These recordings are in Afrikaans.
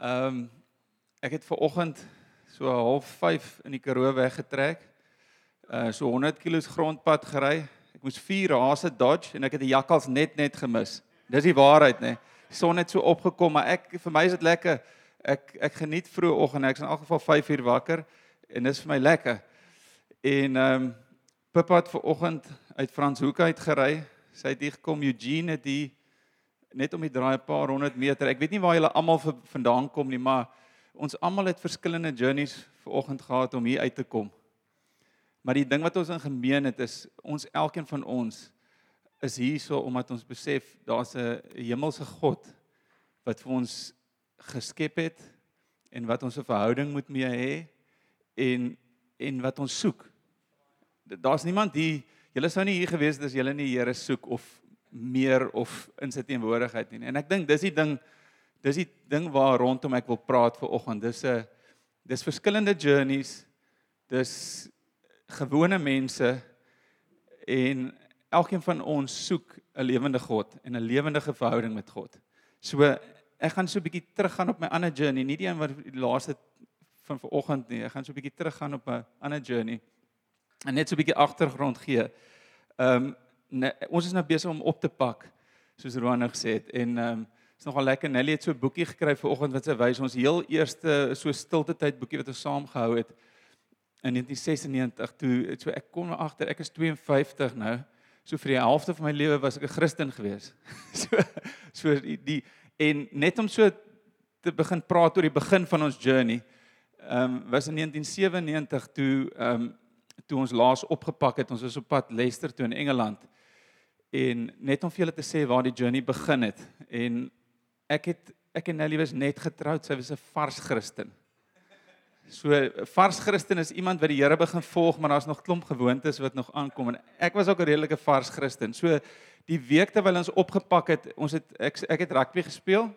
Ehm um, ek het ver oggend so 05:30 in die Karoo weggetrek. Uh so 100 km grondpad gery. Ek moes 4 hase dodge en ek het die jakkals net net gemis. Dis die waarheid, né? Nee. Son het so opgekom, maar ek vir my is dit lekker. Ek ek geniet vroeë oggend. Ek's in elk geval 5 uur wakker en dis vir my lekker. En ehm um, Pippa het ver oggend uit Franshoek uit gery. Sy het hier gekom Eugene het die net om die draai 'n paar honderd meter. Ek weet nie waar julle almal vandaan kom nie, maar ons almal het verskillende journeys ver oggend gehad om hier uit te kom. Maar die ding wat ons in gemeen het is ons elkeen van ons is hierso omdat ons besef daar's 'n hemelse God wat vir ons geskep het en wat ons 'n verhouding met mee hê en en wat ons soek. Daar's niemand hier, julle sou nie hier gewees het as julle nie die Here soek of meer of in sy teenwoordigheid nie. En ek dink dis die ding dis die ding waar rondom ek wil praat vir oggend. Dis 'n dis verskillende journeys. Dis gewone mense en elkeen van ons soek 'n lewende God en 'n lewendige verhouding met God. So ek gaan so 'n bietjie teruggaan op my ander journey, nie die een wat die laaste van vanoggend nie. Ek gaan so 'n bietjie teruggaan op 'n ander journey en net so 'n bietjie agtergrond gee. Ehm um, nee, ons is nou besig om op te pak soos Roan gesê het en ehm um, is nogal lekker. Nelly het so 'n boekie gekry vir oggend wat sy wys. Ons heel eerste so stilte tyd boekie wat ons saam gehou het in 1996 toe so ek kom agter ek is 52 nou. So vir die helfte van my lewe was ek 'n Christen gewees. So so die, die en net om so te begin praat oor die begin van ons journey ehm um, was in 1997 toe ehm um, toe ons laas opgepak het. Ons was op pad Leicester toe in Engeland en net om vir julle te sê waar die journey begin het en ek het ek en Nelly was net getroud sy was 'n vars Christen. So vars Christen is iemand wat die Here begin volg maar daar's nog klomp gewoontes wat nog aankom en ek was ook 'n redelike vars Christen. So die week terwyl ons opgepak het ons het ek ek het rugby gespeel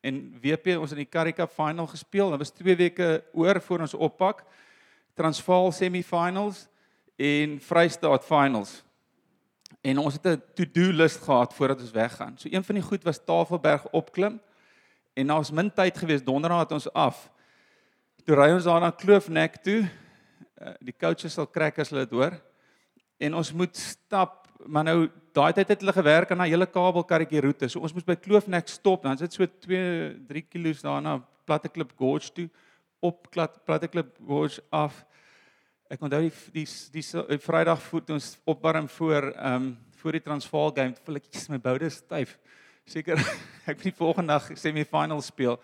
en WP ons in die Currie Cup final gespeel dit was 2 weke oor voor ons oppak Transvaal semifinals en Vrystaat finals En ons het 'n to-do list gehad voordat ons weggaan. So een van die goed was Tafelberg opklim. En ons min tyd gewees donderdag het ons af. Toe ry ons daar na Kloofnek toe. Uh, die coaches sal krak as hulle dit hoor. En ons moet stap, maar nou daai tyd het hulle gewerk aan 'n hele kabelkarretjie roete. So ons moes by Kloofnek stop. Dan is dit so 2, 3 km daarna Platteklip Gorge toe op Platteklip Gorge af. Ek onthou die die die, die Vrydag voet ons opwarm voor ehm um, voor die Transvaal game, voel ek iets my boude styf. Seker ek moet die volgende dag semi-final speel.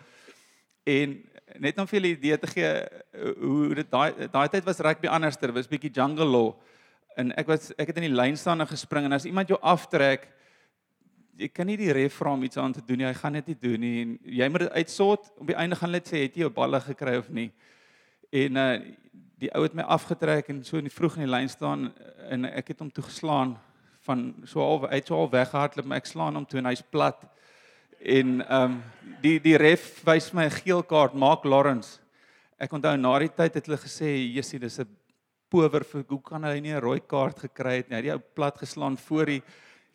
En net om vir julle idee te gee eh, hoe dit daai daai tyd was rugby anderster, was bietjie jungle law. En ek was ek het in die lyn staan en gespring en as iemand jou aftrek jy kan nie die ref vra om iets aan te doen nie. Hy gaan dit nie doen nie. En jy moet dit uitsort. Op die einde gaan hulle sê het jy jou balle gekry of nie. En uh die ou het my afgetrek en so in die vroeg in die lyn staan en ek het hom toe geslaan van so al uit so al weggehardloop maar ek slaan hom toe en hy's plat. En ehm um, die die ref wys my 'n geel kaart, Mark Lawrence. Ek onthou na die tyd het hulle gesê, "Jessie, dis 'n power vir hoe kan hy nie 'n rooi kaart gekry het nie? Hy het die ou plat geslaan voor die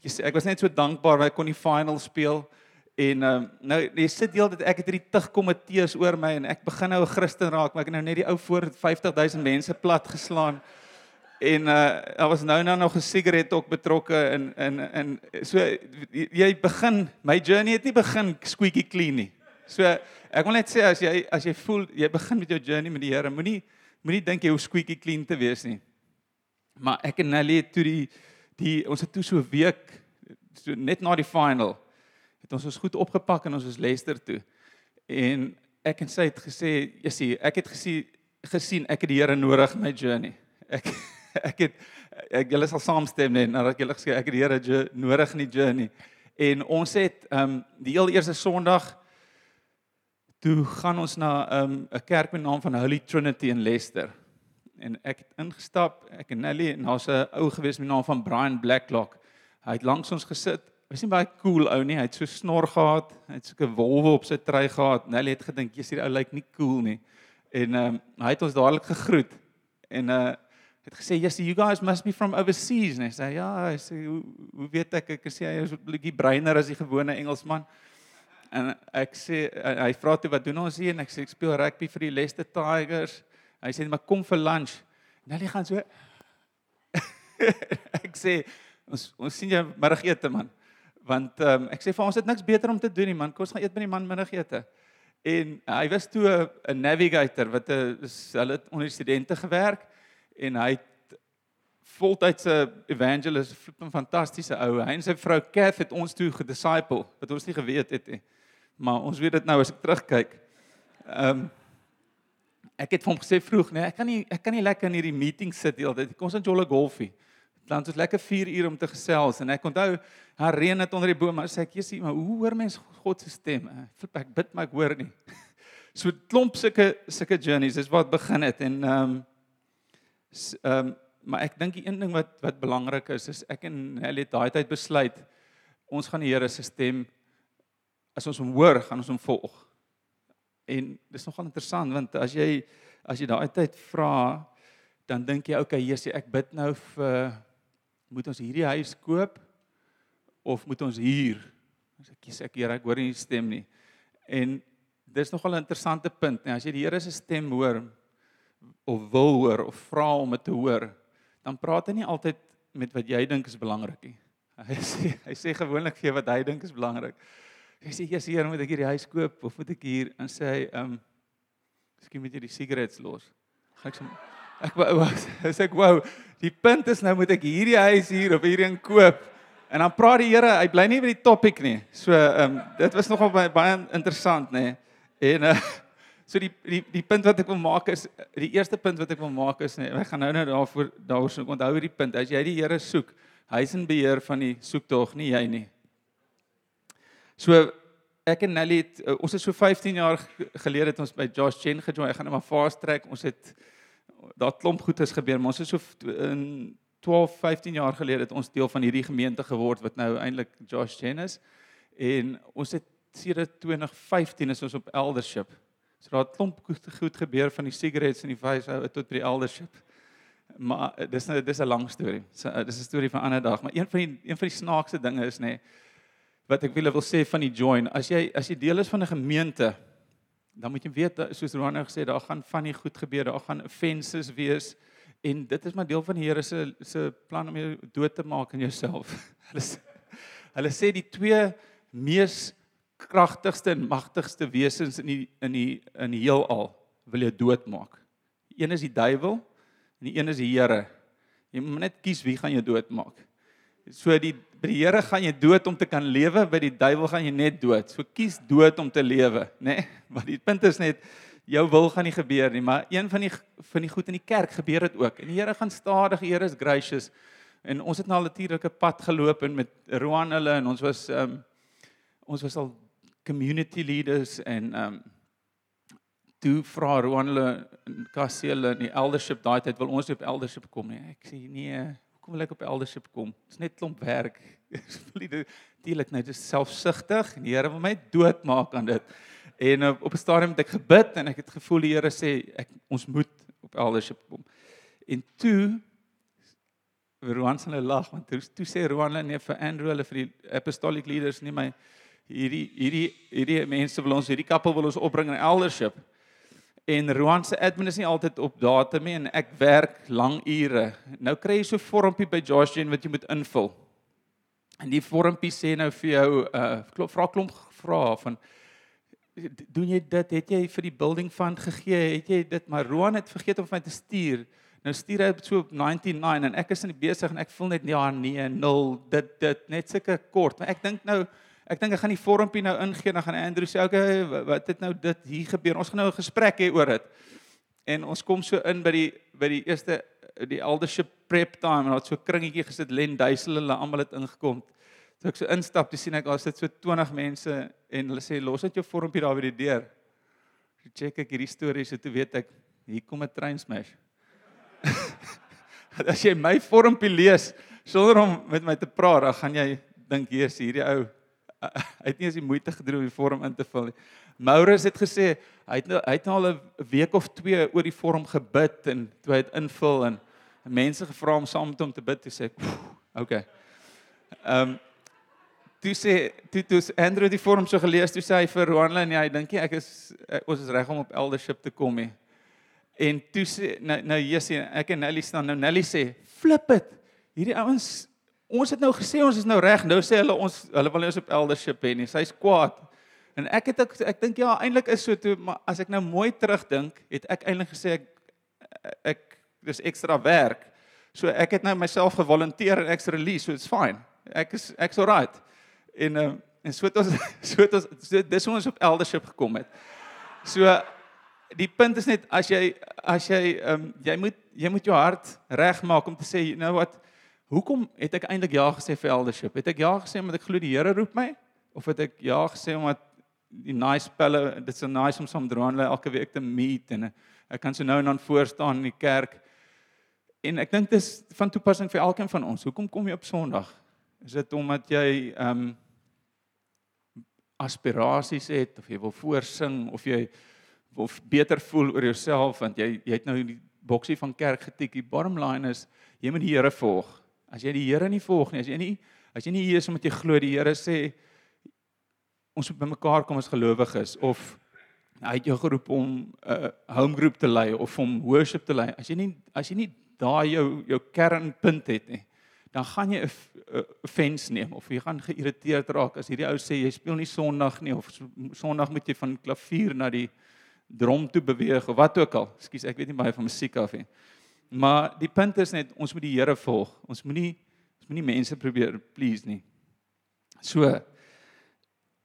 ek was net so dankbaar dat ek kon die final speel. En um, nou jy sit dat ek het hierdie tig komitees oor my en ek begin nou 'n Christen raak, maar ek het nou net die ou voor 50000 mense plat geslaan. En uh daar was nou nou nog 'n sigaret ook betrokke in in in so jy begin my journey het nie begin squeaky clean nie. So ek wil net sê as jy as jy voel jy begin met jou journey met die Here, moenie moenie dink jy hoe squeaky clean te wees nie. Maar ek en Nelly het toe die die ons het toe so 'n week so net na die final het ons ons goed opgepak en ons is Leicester toe. En ek en sy het gesê, "Jessie, ek het gesien gesien ek het die Here nodig my journey." Ek ek het ek julle sal saamstem net nadat julle gesê ek het die Here nodig in die journey. En ons het ehm um, die heel eerste Sondag toe gaan ons na ehm, 'n um, kerk met naam van Holy Trinity in Leicester. En ek het ingestap, ek en Nelly en daar's 'n ou gewees met naam van Brian Blacklock. Hy het langs ons gesit Was nie baie cool ou nie. Hy het so snor gehad, hy het soeke wolwe op sy trui gehad. Nelly het gedink, "Jesus, hierdie ou lyk nie cool nie." En ehm um, hy het ons dadelik gegroet en uh het gesê, "Yes, you guys must be from overseas." Hy sê, "Ja, hy sê, hoe, hoe weet ek? Ek sê hy is 'n bietjie breiner as die gewone Engelsman." En ek sê hy vra toe wat doen ons hier en ek sê ek speel rugby vir die Leicester Tigers. Hy sê maar kom vir lunch. Nelly gaan so ek sê ons ons sien jou middagete man. Want ehm um, ek sê vir ons het niks beter om te doen nie man. Kom ons gaan eet by die man middagete. En hy was toe 'n navigator wat 'n hulle het onder studente gewerk en hy het voltydse evangelist, 'n fantastiese ou. Hy en sy vrou Kath het ons toe gedisciple wat ons nie geweet het nie. Maar ons weet dit nou as ek terugkyk. Ehm um, ek het vir hom gesê vroeg, nee, ek kan nie ek kan nie lekker in hierdie meeting sit die hele tyd. Kom ons gaan jolle golfie dan het ons lekker 4 uur om te gesels. En ek onthou haar reën het onder die boom maar sê ek Jesus maar hoe hoor mens God se stem? Flip ek bid maar ek hoor nie. So klomp sulke sulke journeys is wat begin het. En ehm um, ehm um, maar ek dink die een ding wat wat belangrik is is ek en hulle het daai tyd besluit ons gaan die Here se stem as ons hom hoor gaan ons hom volg. En dis nogal interessant want as jy as jy daai tyd vra dan dink jy okay Jesus ek bid nou vir moet ons hierdie huis koop of moet ons huur? As ek kies ek Here, ek hoor nie die stem nie. En dis nogal 'n interessante punt, nee, as jy die Here se stem hoor of wil hoor of vra om dit te hoor, dan praat hy nie altyd met wat jy dink is belangrik nie. Hy sê hy sê gewoonlik vir jou wat hy dink is belangrik. Hy sê Jesus Here, moet ek hierdie huis koop of moet ek hier en sê hy ehm um, Miskien moet jy die sigarette los. Gaan ek so Ek sê ek wou die punt is nou moet ek hierdie huis hier of hierdie koop. En dan praat die Here, hy bly nie by die topik nie. So ehm um, dit was nogal baie, baie interessant nê. En uh, so die die die punt wat ek wil maak is die eerste punt wat ek wil maak is nê, ek gaan nou nou daarvoor daaroor so onthou hierdie punt. As jy die Here soek, hy's in beheer van die soektog, nie jy nie. So ek en Nelly het, uh, ons het so 15 jaar gelede het ons by Josh Chen gejoin. Ek gaan net maar fast track. Ons het daar klomp goed is gebeur, maar ons is so in 12, 15 jaar gelede het ons deel van hierdie gemeente geword wat nou eintlik Josh Jennings en ons het sedert 2015 is ons op eldership. So daar het klomp goed, gebeur van die cigarettes en die ou tot by die eldership. Maar eh, dis nou dis 'n lang storie. So eh, dis 'n storie van 'n ander dag, maar een van die een van die snaakse dinge is nê nee, wat ek wil wil sê van die join. As jy as jy deel is van 'n gemeente dan moet jy weet soos Rowan nou gesê daar gaan van die goed gebeur, daar gaan offenses wees en dit is maar deel van die Here se se plan om jou dood te maak in jouself. Hulle hulle sê die twee mees kragtigste en magtigste wesens in die in die in die heelal wil jou doodmaak. Een is die duiwel en die een is die Here. Jy moet net kies wie gaan jou doodmaak. So die by die Here gaan jy dood om te kan lewe, by die duiwel gaan jy net dood. So kies dood om te lewe, né? Nee? Maar die punt is net jou wil gaan nie gebeur nie, maar een van die van die goed in die kerk gebeur dit ook. En die Here gaan stadig, die Here is gracious. En ons het nou al 'n natuurlike pad geloop en met Roan hulle en ons was ehm um, ons was al community leaders en ehm um, toe vra Roan hulle in Kassel in die eldership daai tyd wil ons op eldership kom nie. Ek sê nee, kom wil ek op eldership kom. Dit's net klomp werk. Natuurlik nou dis selfsugtig en die Here wil my doodmaak aan dit. En op, op 'n stadium het ek gebid en ek het gevoel die Here sê ek ons moet op eldership kom. En toe Roan se lag want toe, toe sê Roan nee vir Andrew hulle vir die apostolic leaders nie my hierdie hierdie hierdie mense wil ons hierdie kappel wil ons opbring in eldership en Roan se admin is nie altyd op datum nie en ek werk lang ure. Nou kry jy so 'n vormpie by Josh Jane wat jy moet invul. En die vormpie sê nou vir jou uh vra klomp vra van doen jy dit het jy vir die building fund gegee het jy dit maar Roan het vergeet om vir my te stuur. Nou stuur hy so op 99 en ek is in die besig en ek voel net ja nee 0 dit dit net sulke kort. Maar ek dink nou Ek dink ek gaan die vormpie nou ingee en dan gaan Andrew sê okay wat het nou dit hier gebeur. Ons gaan nou 'n gesprek hê oor dit. En ons kom so in by die by die eerste die eldership prep time en daar het so kringetjie gesit Len Duisel hulle almal het ingekom. Toe ek so instap, toe sien ek daar sit so 20 mense en hulle sê los net jou vormpie daar by die deur. So check ek hierdie stories en toe weet ek hier kom 'n train smash. As jy my vormpie lees sonder om met my te praat, dan gaan jy dink hier is hierdie ou hy het nie eens die moeite gedoen om die vorm in te vul nie. Maurus het gesê hy het nou hy het nou al 'n week of 2 oor die vorm gebid en toe hy dit invul en mense gevra om saam met hom te bid, toe sê ek, "Oké." Ehm um, toe sê toe toe Andrew die vorm so gelees, toe sê hy vir Ronlyn, ja, dink jy ek is ek, ons is reg om op eldership te kom hè. En toe sê nou nou Jessie, ek en Nelly staan nou Nelly sê, "Flip dit. Hierdie ouens ons het nou gesê ons is nou reg. Nou sê hulle ons hulle wil ons op eldership hê nie. Sy's kwaad." En ek het ek, ek dink ja, eintlik is so toe, maar as ek nou mooi terugdink, het ek eintlik gesê ek ek dis ekstra werk. So ek het nou myself gevolunteer en ek's release, so it's fine. Ek is ek's alright. En uh, en so het ons so het ons so, dis hoe ons op eldership gekom het. So die punt is net as jy as jy ehm um, jy moet jy moet jou hart regmaak om te sê you know what hoekom het ek eintlik ja gesê vir eldership? Het ek ja gesê omdat ek glo die Here roep my of het ek ja gesê omdat die nice pelle dit's so nice om saam droom hulle elke week te meet en ek kan so nou en dan voor staan in die kerk. En ek dink dis van toepassing vir elkeen van ons. Hoekom kom jy op Sondag? Is dit omdat jy ehm um, aspirasies het of jy wil voorsing of jy wil beter voel oor jouself want jy jy het nou die boksie van kerk getik. Die bottom line is jy moet die Here volg. As jy die Here nie volg nie, as jy nie as jy nie hier is omdat jy glo die Here sê ons moet bymekaar kom as gelowiges of hy het jou geroep om 'n uh, home group te lei of om worship te lei. As jy nie as jy nie daai jou jou kernpunt het nie, dan gaan jy 'n offense neem of jy gaan geïrriteerd raak as hierdie ou sê jy speel nie Sondag nie of Sondag moet jy van klavier na die drom toe beweeg of wat ook al. Ekskuus, ek weet nie baie van musiek af nie. Maar die punt is net ons moet die Here volg. Ons moenie ons moenie mense probeer please nie. So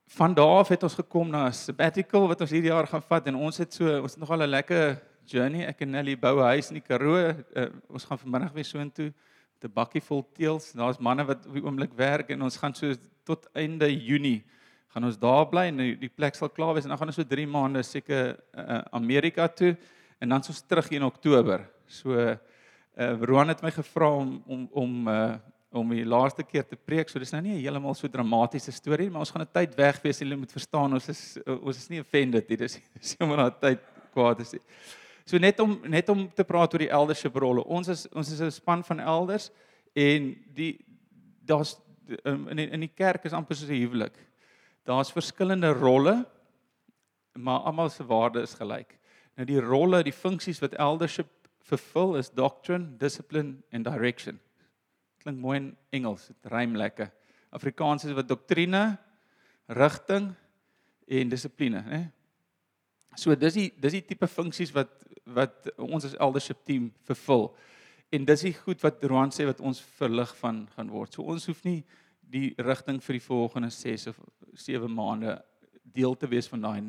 van daar af het ons gekom na 'n sabbatical wat ons hierdie jaar gaan vat en ons het so ons het nogal 'n lekker journey. Ek en Nelly bou 'n huis in die Karoo. Uh, ons gaan vanmiddag weer so intoe te bakkie vol teels. Daar's manne wat op die oomblik werk en ons gaan so tot einde Junie gaan ons daar bly en die, die plek sal klaar wees en dan gaan ons so 3 maande seker uh, Amerika toe en dan soos terug in Oktober. So uh, Roan het my gevra om om om uh, om die laaste keer te preek. So dis nou nie heeltemal so dramatiese storie nie, maar ons gaan 'n tyd weg wees. Julle moet verstaan, ons is ons is nie offended nie. Dis sommer na tyd kwaad is. So net om net om te praat oor die eldership rolle. Ons is ons is 'n span van elders en die daar's in die, in die kerk is amper soos 'n huwelik. Daar's verskillende rolle, maar almal se waarde is gelyk. Nou die rolle, die funksies wat eldership vervul is doctrine, discipline en direction klink mooi in Engels, dit rym lekker. Afrikaans is wat doktrine, rigting en dissipline, né? So dis die dis die tipe funksies wat wat ons as eldership team vervul. En dis die goed wat Roan sê wat ons verlig van gaan word. So ons hoef nie die rigting vir die volgende 6 of 7 maande deel te wees van daai.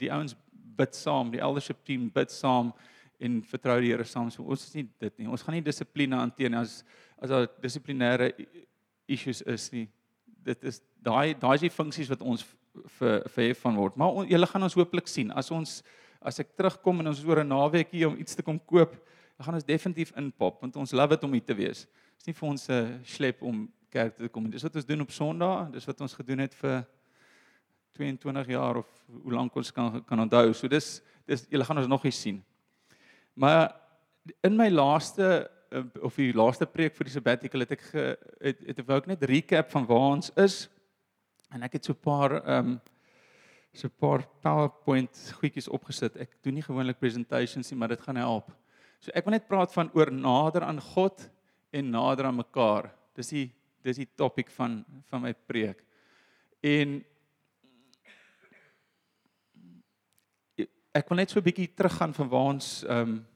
Die ouens bid saam, die eldership team bid saam en vertrou die Here saam. So ons is nie dit nie. Ons gaan nie dissipline hanteer nie as as daar dissiplinêre issues is nie. Dit is daai daai is die funksies wat ons vir vir hef van word. Maar julle gaan ons hooplik sien as ons as ek terugkom en ons is oor 'n naweek hier om iets te kom koop, dan gaan ons definitief inpop want ons love dit om hier te wees. Dit is nie vir ons 'n slep om kerk toe te kom. Dis wat ons doen op Sondag, dis wat ons gedoen het vir 22 jaar of hoe lank ons kan kan onthou. So dis dis julle gaan ons nog eens sien. Maar in my laaste Eh, of die laaste preek vir die sabbatical het ek ge, het het ek wou ek net recap van waar ons is. En ek het so 'n paar ehm um, so 'n paar PowerPoint goedjies opgesit. Ek doen nie gewoonlik presentations nie, maar dit gaan help. So ek wil net praat van oor nader aan God en nader aan mekaar. Dis die dis die topik van van my preek. En ek wil net so 'n bietjie teruggaan van waar ons ehm um,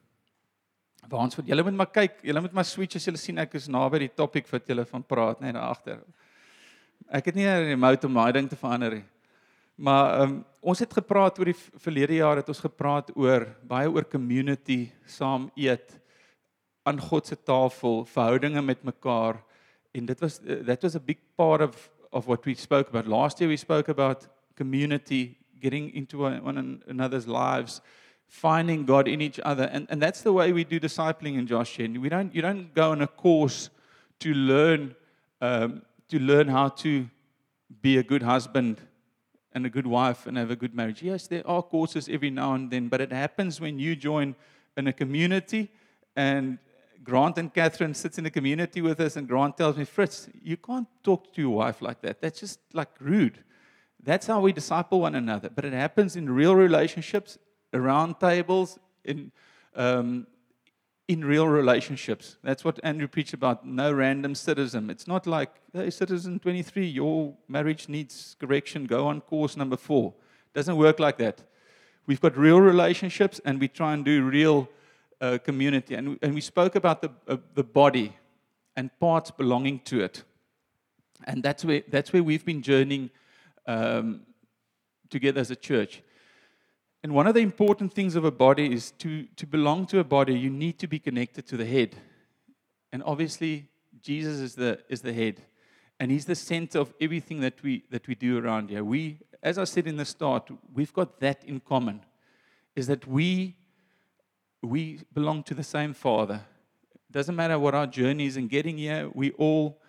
waar ons vir julle moet maar kyk, julle moet maar switch as julle sien ek is naby die topik wat julle van praat net daar agter. Ek het nie 'n remote om daai ding te verander nie. Maar um, ons het gepraat oor die verlede jaar het ons gepraat oor baie oor community, saam eet aan God se tafel, verhoudinge met mekaar en dit was that was a big part of of what we spoke about last year we spoke about community getting into one another's lives finding God in each other. And, and that's the way we do discipling in Josh We don't, you don't go on a course to learn, um, to learn how to be a good husband and a good wife and have a good marriage. Yes, there are courses every now and then, but it happens when you join in a community and Grant and Catherine sits in the community with us and Grant tells me, "Fritz, you can't talk to your wife like that. That's just like rude." That's how we disciple one another. But it happens in real relationships, around tables, in um, in real relationships. That's what Andrew preached about. No random citizen. It's not like, hey, citizen 23, your marriage needs correction. Go on course number four. It Doesn't work like that. We've got real relationships, and we try and do real uh, community. And, and we spoke about the uh, the body and parts belonging to it. And that's where that's where we've been journeying um, together as a church. And one of the important things of a body is to, to belong to a body, you need to be connected to the head. And obviously, Jesus is the, is the head. And he's the center of everything that we, that we do around here. We, as I said in the start, we've got that in common, is that we, we belong to the same Father. It doesn't matter what our journey is in getting here, we all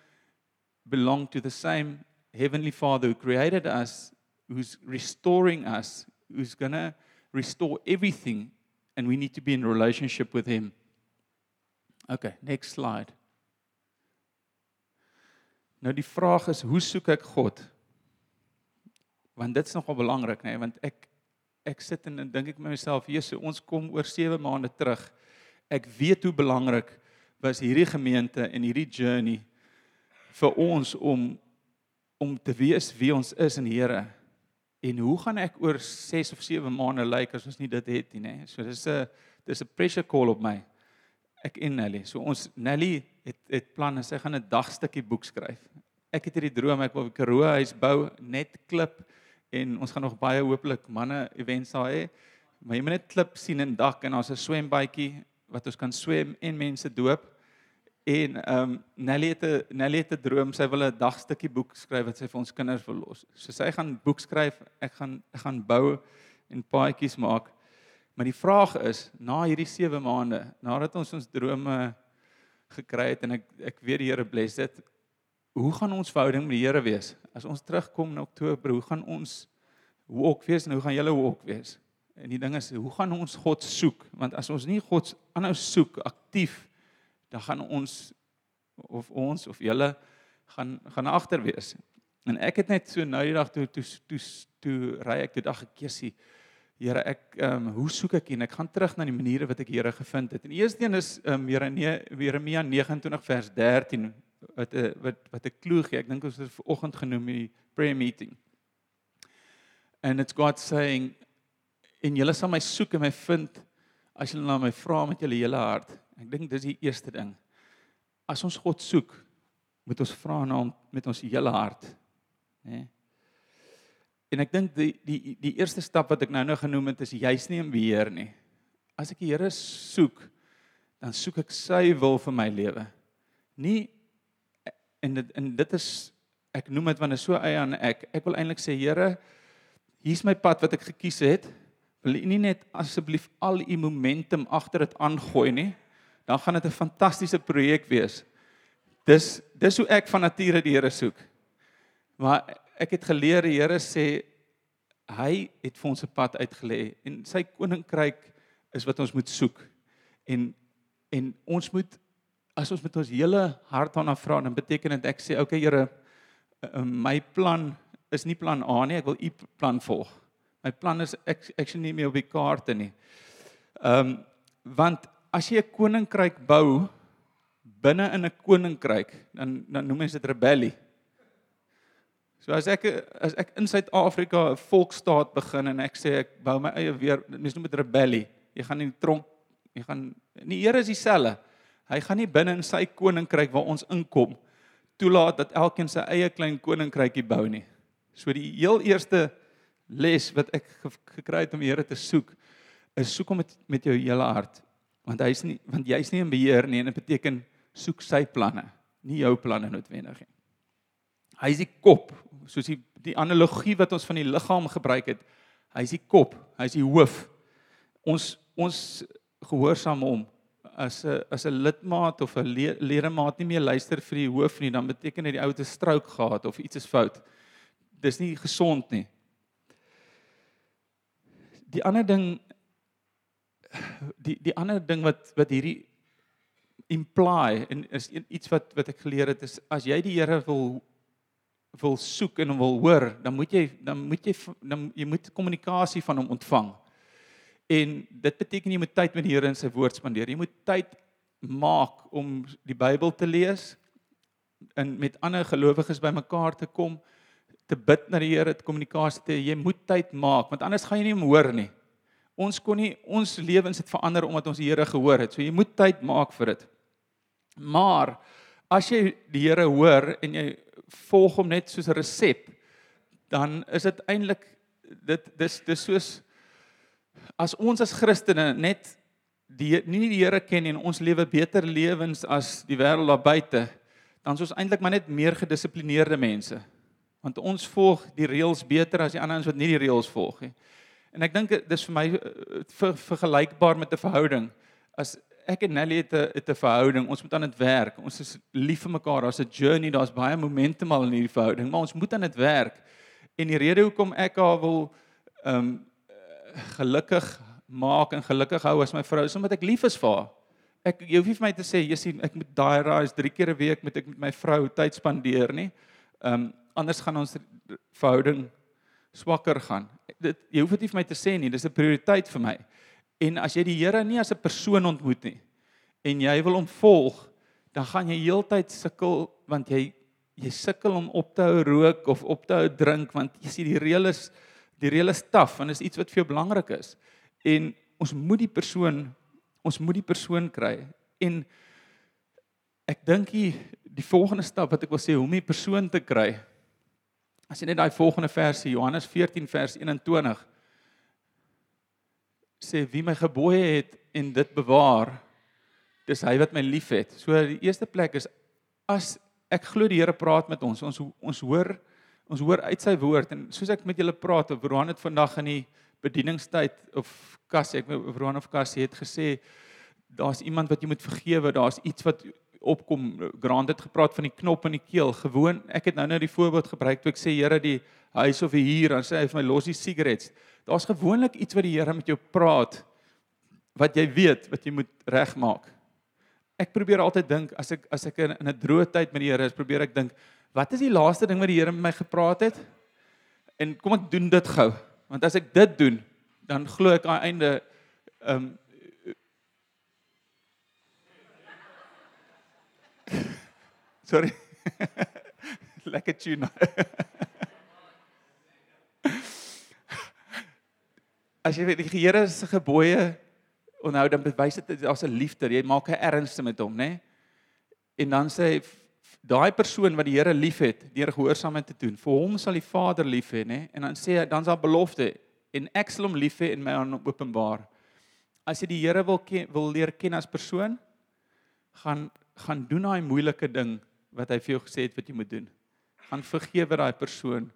belong to the same Heavenly Father who created us, who's restoring us, who's going to restore everything, and we need to be in relationship with Him. Okay, next slide. Nou die vraag is, hoe soek ek God? Want dit is nogal belangrik, nê, nee? want ek ek sit en dink ek met myself, Jesus, ons kom oor 7 maande terug. Ek weet hoe belangrik was hierdie gemeente en hierdie journey vir ons om om te weet wie ons is in die Here. En hoe gaan ek oor 6 of 7 maande lyk as ons nie dit het nie, nê? So dis 'n dis 'n pressure call op my. Ek en Nelly. So ons Nelly het het planne, sy gaan 'n dagstukkie boek skryf. Ek het hierdie droom ek wil 'n Karoo huis bou, net klip en ons gaan nog baie hooplik manne events daar hê. Maar jy moet net klip sien en dak en daar's 'n swembadjie wat ons kan swem en mense doop. En ehm um, Nelly het 'n Nelly het 'n droom, sy wil 'n dagstukkie boek skryf wat sy vir ons kinders wil los. So sy gaan boek skryf, ek gaan ek gaan bou en paadjies maak. Maar die vraag is, na hierdie 7 maande, nadat ons ons drome gekry het en ek ek weet die Here bless dit, hoe gaan ons verhouding met die Here wees? As ons terugkom in Oktober, hoe gaan ons ook wees en hoe gaan julle ook wees? En die ding is, hoe gaan ons God soek? Want as ons nie God aanhou soek aktief dan gaan ons of ons of julle gaan gaan agter wees. En ek het net so nou die dag toe toe toe, toe ry ek toe dag ek Jessie Here ek ehm um, hoe soek ek en ek gaan terug na die maniere wat ek Here gevind het. En eerste een is ehm um, Jeremia Jeremia 29 vers 13 wat 'n wat wat 'n klou gee. Ek dink ons het ver oggend genoem die prayer meeting. And it's God saying en julle sal my soek en my vind as julle na my vra met julle hele hart. Ek dink dis die eerste ding. As ons God soek, moet ons vra na hom met ons hele hart, né? En ek dink die die die eerste stap wat ek nou nou genoem het is juis nie in beheer nie. As ek die Here soek, dan soek ek sy wil vir my lewe. Nie en dit en dit is ek noem dit wanneer so eie aan ek. Ek wil eintlik sê Here, hier's my pad wat ek gekies het. Wil U nie net asseblief al u momentum agter dit aangooi nie? Dan gaan dit 'n fantastiese projek wees. Dis dis hoe ek van nature die Here soek. Maar ek het geleer die Here sê hy het vir ons 'n pad uitgelê en sy koninkryk is wat ons moet soek. En en ons moet as ons met ons hele hart daarna vra, dan beteken dit ek sê okay Here, eh, eh, my plan is nie plan A nie, ek wil u plan volg. My plan is ek ek sien nie meer op die kaarte nie. Ehm um, want as jy 'n koninkryk bou binne in 'n koninkryk, dan dan noem mense dit rebellie. So as ek as ek in Suid-Afrika 'n volksstaat begin en ek sê ek bou my eie weer, mense noem dit rebellie. Jy gaan in die tronk, jy gaan die Here is dieselfde. Hy gaan nie binne in sy koninkryk waar ons inkom toelaat dat elkeen sy eie klein koninkrykie bou nie. So die heel eerste les wat ek gekry het om die Here te soek, is soek hom met met jou hele hart want hy's nie want jy's nie in beheer nie en dit beteken soek sy planne nie jou planne noodwendig nie. Hy's die kop soos die die analogie wat ons van die liggaam gebruik het. Hy's die kop hy's die hoof. Ons ons gehoorsaam hom as 'n as 'n lidmaat of 'n ledemaat nie meer luister vir die hoof nie dan beteken dit die ou 'n strook gehad of iets is fout. Dis nie gesond nie. Die ander ding die die ander ding wat wat hierdie imply en is iets wat wat ek geleer het is as jy die Here wil wil soek en hom wil hoor, dan moet jy dan moet jy dan jy moet kommunikasie van hom ontvang. En dit beteken jy moet tyd met die Here in sy woord spandeer. Jy moet tyd maak om die Bybel te lees en met ander gelowiges bymekaar te kom, te bid na die Here, te kommunikasie te jy moet tyd maak want anders gaan jy nie hom hoor nie. Ons kon nie ons lewens het verander omdat ons die Here gehoor het. So jy moet tyd maak vir dit. Maar as jy die Here hoor en jy volg hom net soos 'n resep, dan is dit eintlik dit dis dis soos as ons as Christene net die nie die Here ken en ons lewe beter lewens as die wêreld daar buite, dan is ons eintlik maar net meer gedissiplineerde mense. Want ons volg die reëls beter as die ander ons wat nie die reëls volg nie. En ek dink dis vir my eh, ver, vergelykbaar met 'n verhouding. As ek en Nelly het 'n 'n verhouding. Ons moet aan dit werk. Ons is lief vir mekaar. Daar's 'n journey, daar's baie momentum al in hierdie verhouding, maar ons moet aan dit werk. En die rede hoekom ek haar wil ehm um, gelukkig maak en gelukkig hou as my vrou is omdat ek lief is vir haar. Ek jy hoef nie vir my te sê jy sien ek moet daai rise 3 keer 'n week moet ek met my vrou tyd spandeer nie. Ehm um, anders gaan ons verhouding swakker gaan. Dit jy hoef dit nie vir my te sê nie. Dis 'n prioriteit vir my. En as jy die Here nie as 'n persoon ontmoet nie en jy wil hom volg, dan gaan jy heeltyd sukkel want jy jy sukkel om op te hou rook of op te hou drink want jy sien die reël is die reël is taaf en is iets wat vir jou belangrik is. En ons moet die persoon ons moet die persoon kry. En ek dink die, volgende stap wat ek wil sê hoe om die persoon te kry. As jy net daai volgende versie Johannes 14 vers 21 sê wie my gebooie het en dit bewaar dis hy wat my liefhet. So die eerste plek is as ek glo die Here praat met ons. Ons ons hoor ons hoor uit sy woord en soos ek met julle praat, Roan het vandag in die bedieningstyd of Cassie, ek met Roan of Cassie het gesê daar's iemand wat jy moet vergewe, daar's iets wat opkom. Grant het gepraat van die knop in die keel. Gewoon, ek het nou nou die voorbeeld gebruik toe ek sê Here die huis of hier, dan sê hy vir my los die sigarette. Daar's gewoonlik iets wat die Here met jou praat wat jy weet wat jy moet regmaak. Ek probeer altyd dink as ek as ek in 'n droë tyd met die Here is, probeer ek dink, wat is die laaste ding wat die Here met my gepraat het? En kom ek doen dit gou. Want as ek dit doen, dan glo ek aan einde ehm um, Sorry. Lekker tune. as jy die Here se gebooie onthou dan bewys dit daar's 'n liefde. Jy maak 'n ernstige met hom, né? En dan sê hy daai persoon wat die Here liefhet, deur gehoorsaamheid te doen, vir hom sal die Vader lief hê, né? En dan sê hy dan's daar belofte en ek sal hom lief hê en my openbaar. As jy die Here wil ken, wil leer ken as persoon, gaan gaan doen daai moeilike ding wat hy vir jou gesê het wat jy moet doen. Gaan vergewe daai persoon.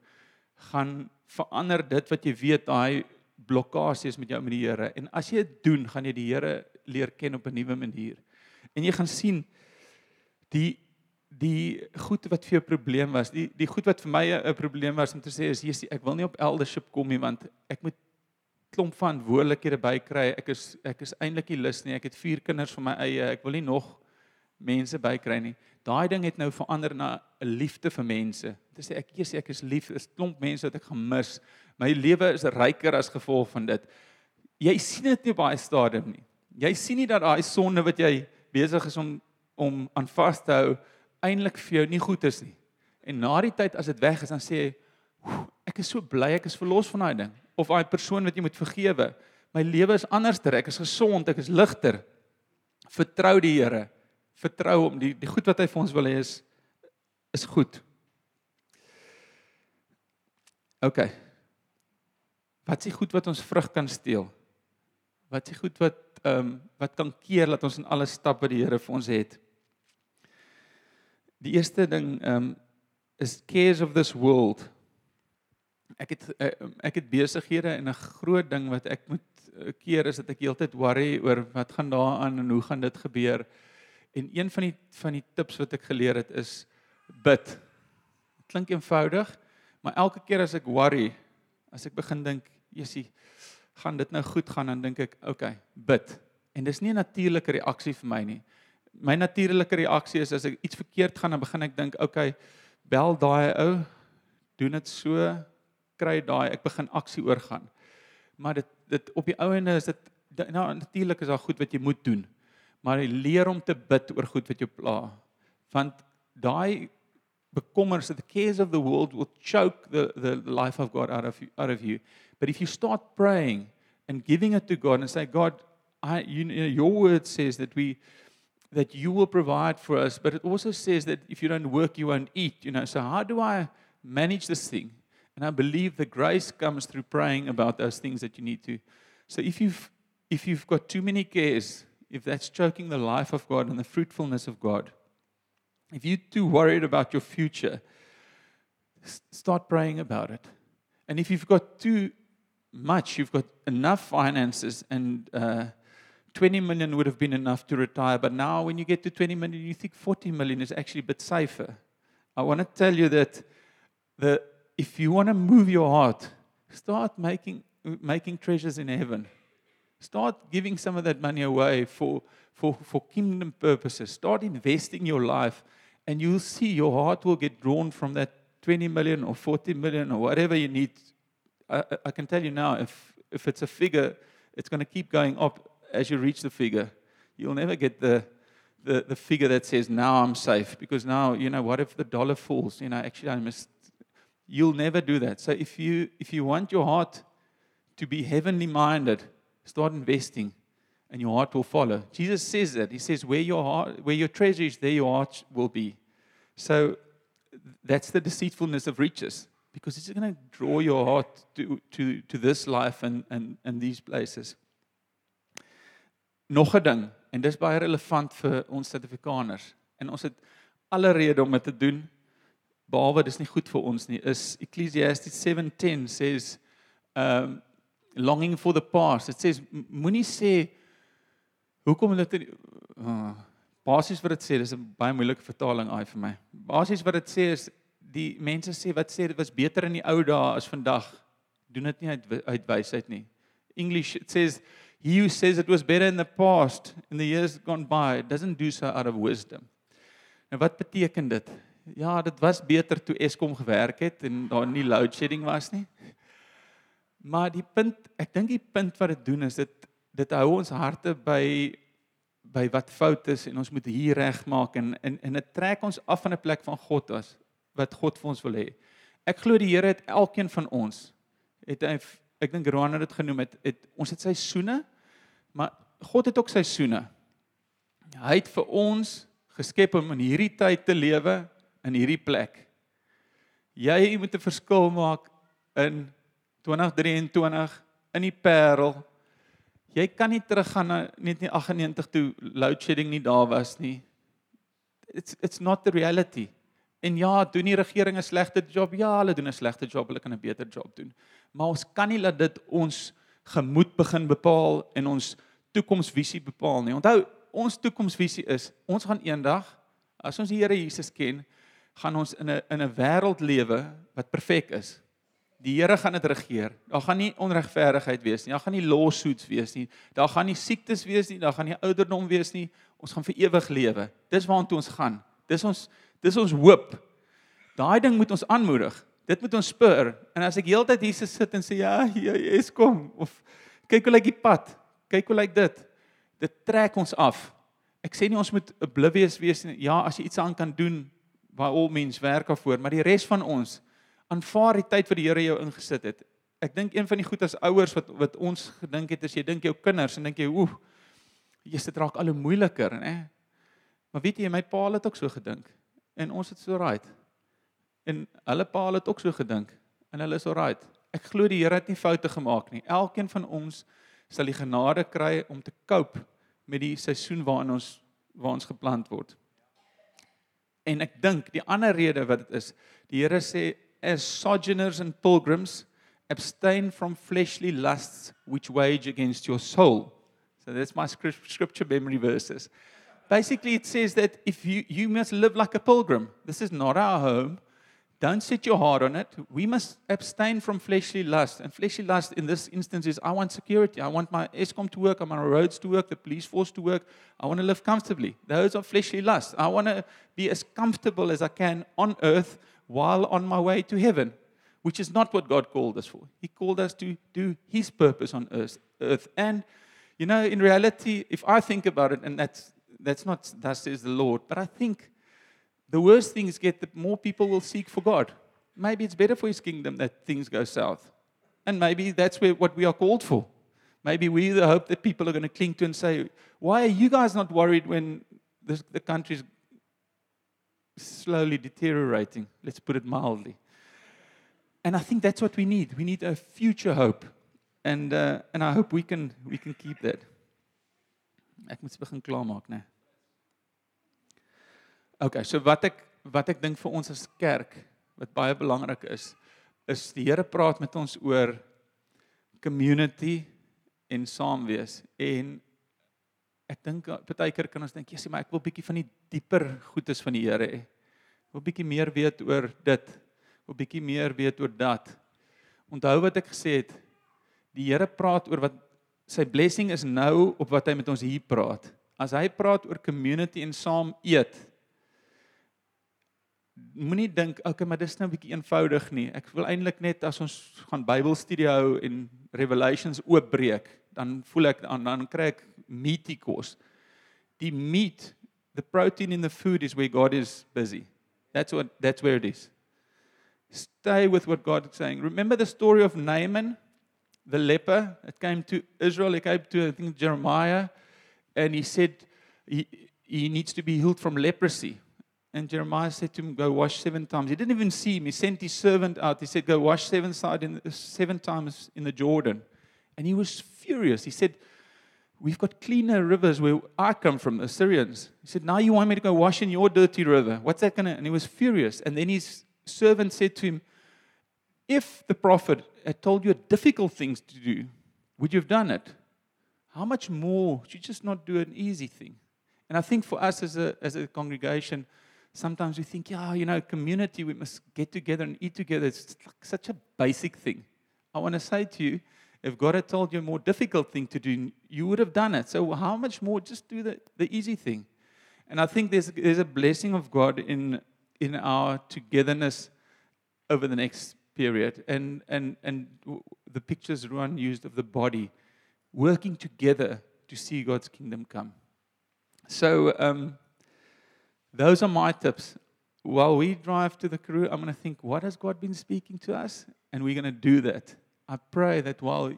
Gaan verander dit wat jy weet daai blokkades met jou met die Here en as jy dit doen, gaan jy die Here leer ken op 'n nuwe manier. En jy gaan sien die die goed wat vir jou probleem was, die die goed wat vir my 'n probleem was om te sê is Jesus, ek wil nie op eldership kom nie want ek moet klomp verantwoordelikhede bykry. Ek is ek is eintlik nie lus nie. Ek het vier kinders van my eie. Ek wil nie nog mense bykry nie. Daai ding het nou verander na 'n liefde vir mense. Dit sê ek eers ek is lief. Dis klomp mense wat ek gemis. My lewe is ryker as gevolg van dit. Jy sien dit nie baie stadium nie. Jy sien nie dat daai sonde wat jy besig is om om aan vas te hou eintlik vir jou nie goed is nie. En na die tyd as dit weg is dan sê jy ek is so bly ek is verlos van daai ding of daai persoon wat jy moet vergewe. My lewe is anderster. Ek is gesond, ek is ligter. Vertrou die Here. Vertrou hom. Die die goed wat hy vir ons wil hê is is goed. OK. Wat s'ie goed wat ons vrug kan steel? Wat s'ie goed wat ehm um, wat kan keer dat ons in alles stap wat die Here vir ons het? Die eerste ding ehm um, is cares of this world. Ek het uh, ek het besighede en 'n groot ding wat ek moet uh, keer is dat ek heeltyd worry oor wat gaan daaraan en hoe gaan dit gebeur? En een van die van die tips wat ek geleer het is bid. Klink eenvoudig, maar elke keer as ek worry, as ek begin dink Jessie, gaan dit nou goed gaan dan dink ek, okay, bid. En dis nie 'n natuurlike reaksie vir my nie. my natuurlike reaksie is as ek iets verkeerd gaan dan begin ek dink, okay, bel daai ou, doen dit so, kry daai, ek begin aksie oorgaan. Maar dit dit op die ou ende is dit nou natuurlik is daar goed wat jy moet doen. Maar leer om te bid oor goed wat jou pla. Want daai bekommers the cares of the world will choke the the life of God out of you, out of you. But if you start praying and giving it to God and say God, I you know, your word says that we that you will provide for us, but it also says that if you don't work you won't eat, you know. So how do I manage this thing? And I believe the grace comes through praying about those things that you need to. So if you've if you've got too many cares, if that's choking the life of God and the fruitfulness of God, if you're too worried about your future, start praying about it. And if you've got too much, you've got enough finances, and uh, 20 million would have been enough to retire. But now, when you get to 20 million, you think 40 million is actually a bit safer. I want to tell you that the, if you want to move your heart, start making, making treasures in heaven. Start giving some of that money away for, for, for kingdom purposes. Start investing your life, and you'll see your heart will get drawn from that 20 million or 40 million or whatever you need. I, I can tell you now, if, if it's a figure, it's going to keep going up as you reach the figure. You'll never get the, the, the figure that says, now I'm safe. Because now, you know, what if the dollar falls? You know, actually, I missed. You'll never do that. So if you, if you want your heart to be heavenly minded, Start investing and your heart will follow. Jesus says that. He says, where your, heart, where your treasure is, there your heart will be. So that's the deceitfulness of riches because it's going to draw your heart to, to, to this life and, and, and these places. Nog 'n ding en dis baie relevant vir ons Suid-Afrikaners en ons het alle rede om dit te doen behalwe dis nie goed vir ons nie is Ecclesiastes 7:10 says um longing for the past. It says moenie sê hoekom hulle dit uh, basies wat dit sê, dis 'n baie moeilike vertaling ai vir my. Basies wat dit sê is die mense sê wat sê dit was beter in die ou dae as vandag. Doen dit nie uit uit wysheid nie. English it says he who says it was better in the past in the years gone by doesn't do so out of wisdom. Nou wat beteken dit? Ja, dit was beter toe Eskom gewerk het en daar nie load shedding was nie. Maar die punt, ek dink die punt wat dit doen is dit dit hou ons harte by by wat fout is en ons moet hier regmaak en en en dit trek ons af van 'n plek van God as wat God vir ons wil hê. Ek glo die Here het elkeen van ons het hy ek dink Roan het dit genoem het, het ons het seisoene maar God het ook seisoene. Hy het vir ons geskep om in hierdie tyd te lewe in hierdie plek. Jy moet 'n verskil maak in 2023 in die Parel. Jy kan nie teruggaan na net nie 98 toe load shedding nie daar was nie. It's it's not the reality. En ja, doen die regering 'n slegte job? Ja, hulle doen 'n slegte job, hulle kan 'n beter job doen. Maar ons kan nie laat dit ons gemoed begin bepaal en ons toekomsvisie bepaal nie. Onthou, ons toekomsvisie is ons gaan eendag as ons die Here Jesus ken, gaan ons in 'n in 'n wêreld lewe wat perfek is. Die Here gaan dit regeer. Daar gaan nie onregverdigheid wees nie. Daar gaan nie lawsuits wees nie. Daar gaan nie siektes wees nie. Daar gaan nie ouderdom wees nie. Ons gaan vir ewig lewe. Dis waartoe ons gaan. Dis ons dis ons hoop. Daai ding moet ons aanmoedig. Dit moet ons spur. En as ek heeltyd hier sit en sê ja, ja, jy's kom of kyk hoe lyk die pad. Kyk hoe lyk dit. Dit trek ons af. Ek sê nie ons moet oblivious wees nie. Ja, as jy iets aan kan doen waar al mens werk af voor, maar die res van ons aanvaar die tyd wat die Here jou ingesit het. Ek dink een van die goed as ouers wat wat ons gedink het is jy dink jou kinders en dink jy oef jy sit raak al hoe moeiliker nê. Maar weet jy my pa het ook so gedink en ons het so right. En hulle pa het ook so gedink en hulle is alright. Ek glo die Here het nie foute gemaak nie. Elkeen van ons sal die genade kry om te cope met die seisoen waarin ons waar ons geplant word. En ek dink die ander rede wat dit is, die Here sê as sojourners and pilgrims, abstain from fleshly lusts which wage against your soul. So that's my scripture memory verses. Basically, it says that if you, you must live like a pilgrim. This is not our home. Don't set your heart on it. We must abstain from fleshly lust. And fleshly lust in this instance is I want security. I want my ESCOM to work. I want my roads to work, the police force to work. I want to live comfortably. Those are fleshly lusts. I want to be as comfortable as I can on earth while on my way to heaven, which is not what God called us for. He called us to do His purpose on earth. earth. And, you know, in reality, if I think about it, and that's, that's not, thus says the Lord, but I think the worse things get, the more people will seek for God. Maybe it's better for His kingdom that things go south. And maybe that's where, what we are called for. Maybe we the hope that people are going to cling to and say, Why are you guys not worried when the, the country's slowly deteriorating? Let's put it mildly. And I think that's what we need. We need a future hope. And, uh, and I hope we can, we can keep that. Ek moet begin klaarmaak, né? Nee. Okay, so wat ek wat ek dink vir ons as kerk wat baie belangrik is, is die Here praat met ons oor community en saam wees en ek dink baie keer kan ons dink sê maar ek wil bietjie van die dieper goedes van die Here hê. Wil bietjie meer weet oor dit. Wil bietjie meer weet oor dat. Onthou wat ek gesê het. Die Here praat oor wat sy blessing is nou op wat hy met ons hier praat. As hy praat oor community en saam eet, moenie dink okay maar dis nou 'n bietjie eenvoudig nie. Ek wil eintlik net as ons gaan Bybelstudie hou en Revelations oopbreek, dan voel ek dan dan kry ek meaty kos. Die meat, the protein in the food is where God is busy. That's what that's where it is. Stay with what God is saying. Remember the story of Naaman, the leper. It came to Israel, it came to I think Jeremiah and he said he he needs to be healed from leprosy. And Jeremiah said to him, Go wash seven times. He didn't even see him. He sent his servant out. He said, Go wash seven, side in, seven times in the Jordan. And he was furious. He said, We've got cleaner rivers where I come from, the Syrians. He said, Now you want me to go wash in your dirty river. What's that going to? And he was furious. And then his servant said to him, If the prophet had told you difficult things to do, would you have done it? How much more should you just not do an easy thing? And I think for us as a, as a congregation, sometimes we think, yeah, you know, community, we must get together and eat together. It's like such a basic thing. I want to say to you, if God had told you a more difficult thing to do, you would have done it. So how much more just do the, the easy thing? And I think there's, there's a blessing of God in, in our togetherness over the next period. And, and, and the pictures Ruan used of the body working together to see God's kingdom come. So, um, those are my tips. While we drive to the Karoo, I'm going to think, what has God been speaking to us? And we're going to do that. I pray that while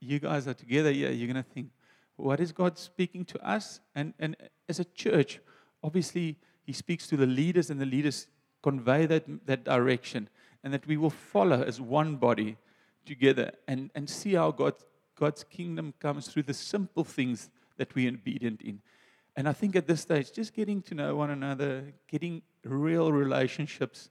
you guys are together here, you're going to think, what is God speaking to us? And, and as a church, obviously, He speaks to the leaders, and the leaders convey that, that direction, and that we will follow as one body together and, and see how God, God's kingdom comes through the simple things that we are obedient in. And I think at this stage, just getting to know one another, getting real relationships,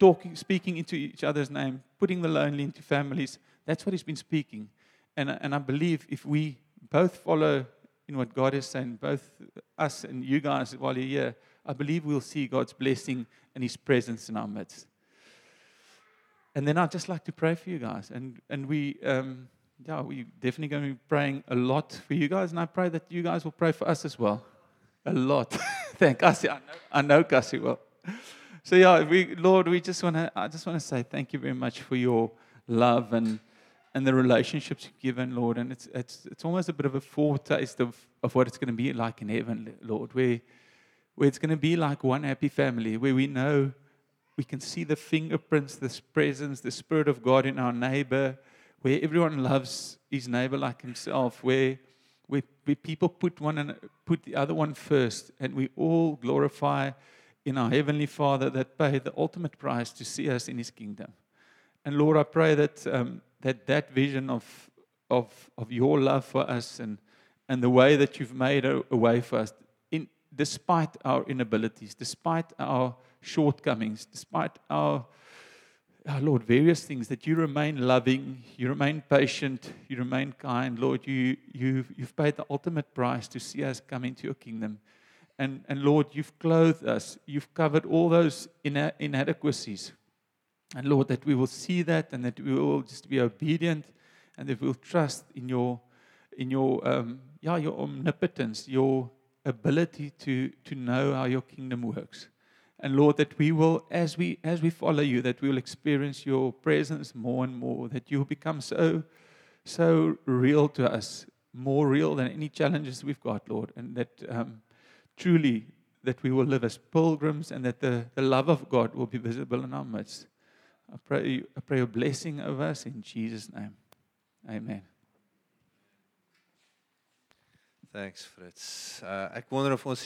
talking, speaking into each other's name, putting the lonely into families, that's what he's been speaking. And, and I believe if we both follow in what God is saying, both us and you guys while you're here, I believe we'll see God's blessing and his presence in our midst. And then I'd just like to pray for you guys. And, and we. Um, yeah, we're definitely going to be praying a lot for you guys, and I pray that you guys will pray for us as well. A lot. Thank Cassie. I know, I know Cassie well. So yeah, we, Lord, we just want to. I just want to say thank you very much for your love and and the relationships you've given, Lord. And it's it's it's almost a bit of a foretaste of of what it's going to be like in heaven, Lord, where where it's going to be like one happy family, where we know we can see the fingerprints, this presence, the spirit of God in our neighbor where everyone loves his neighbor like himself, where, where, where people put, one and, put the other one first, and we all glorify in our Heavenly Father that paid the ultimate price to see us in His kingdom. And Lord, I pray that um, that, that vision of, of, of your love for us and, and the way that you've made a, a way for us, in, despite our inabilities, despite our shortcomings, despite our oh Lord, various things that you remain loving, you remain patient, you remain kind. Lord, you, you've, you've paid the ultimate price to see us come into your kingdom. And and Lord, you've clothed us. You've covered all those ina- inadequacies. And Lord, that we will see that and that we will just be obedient and that we'll trust in your in your um yeah, your omnipotence, your ability to to know how your kingdom works. And Lord, that we will, as we as we follow you, that we will experience your presence more and more, that you will become so so real to us, more real than any challenges we've got, Lord, and that um, truly that we will live as pilgrims and that the, the love of God will be visible in our midst. I pray, I pray a blessing over us in Jesus' name. Amen. Thanks Fritz. Uh wonder of ons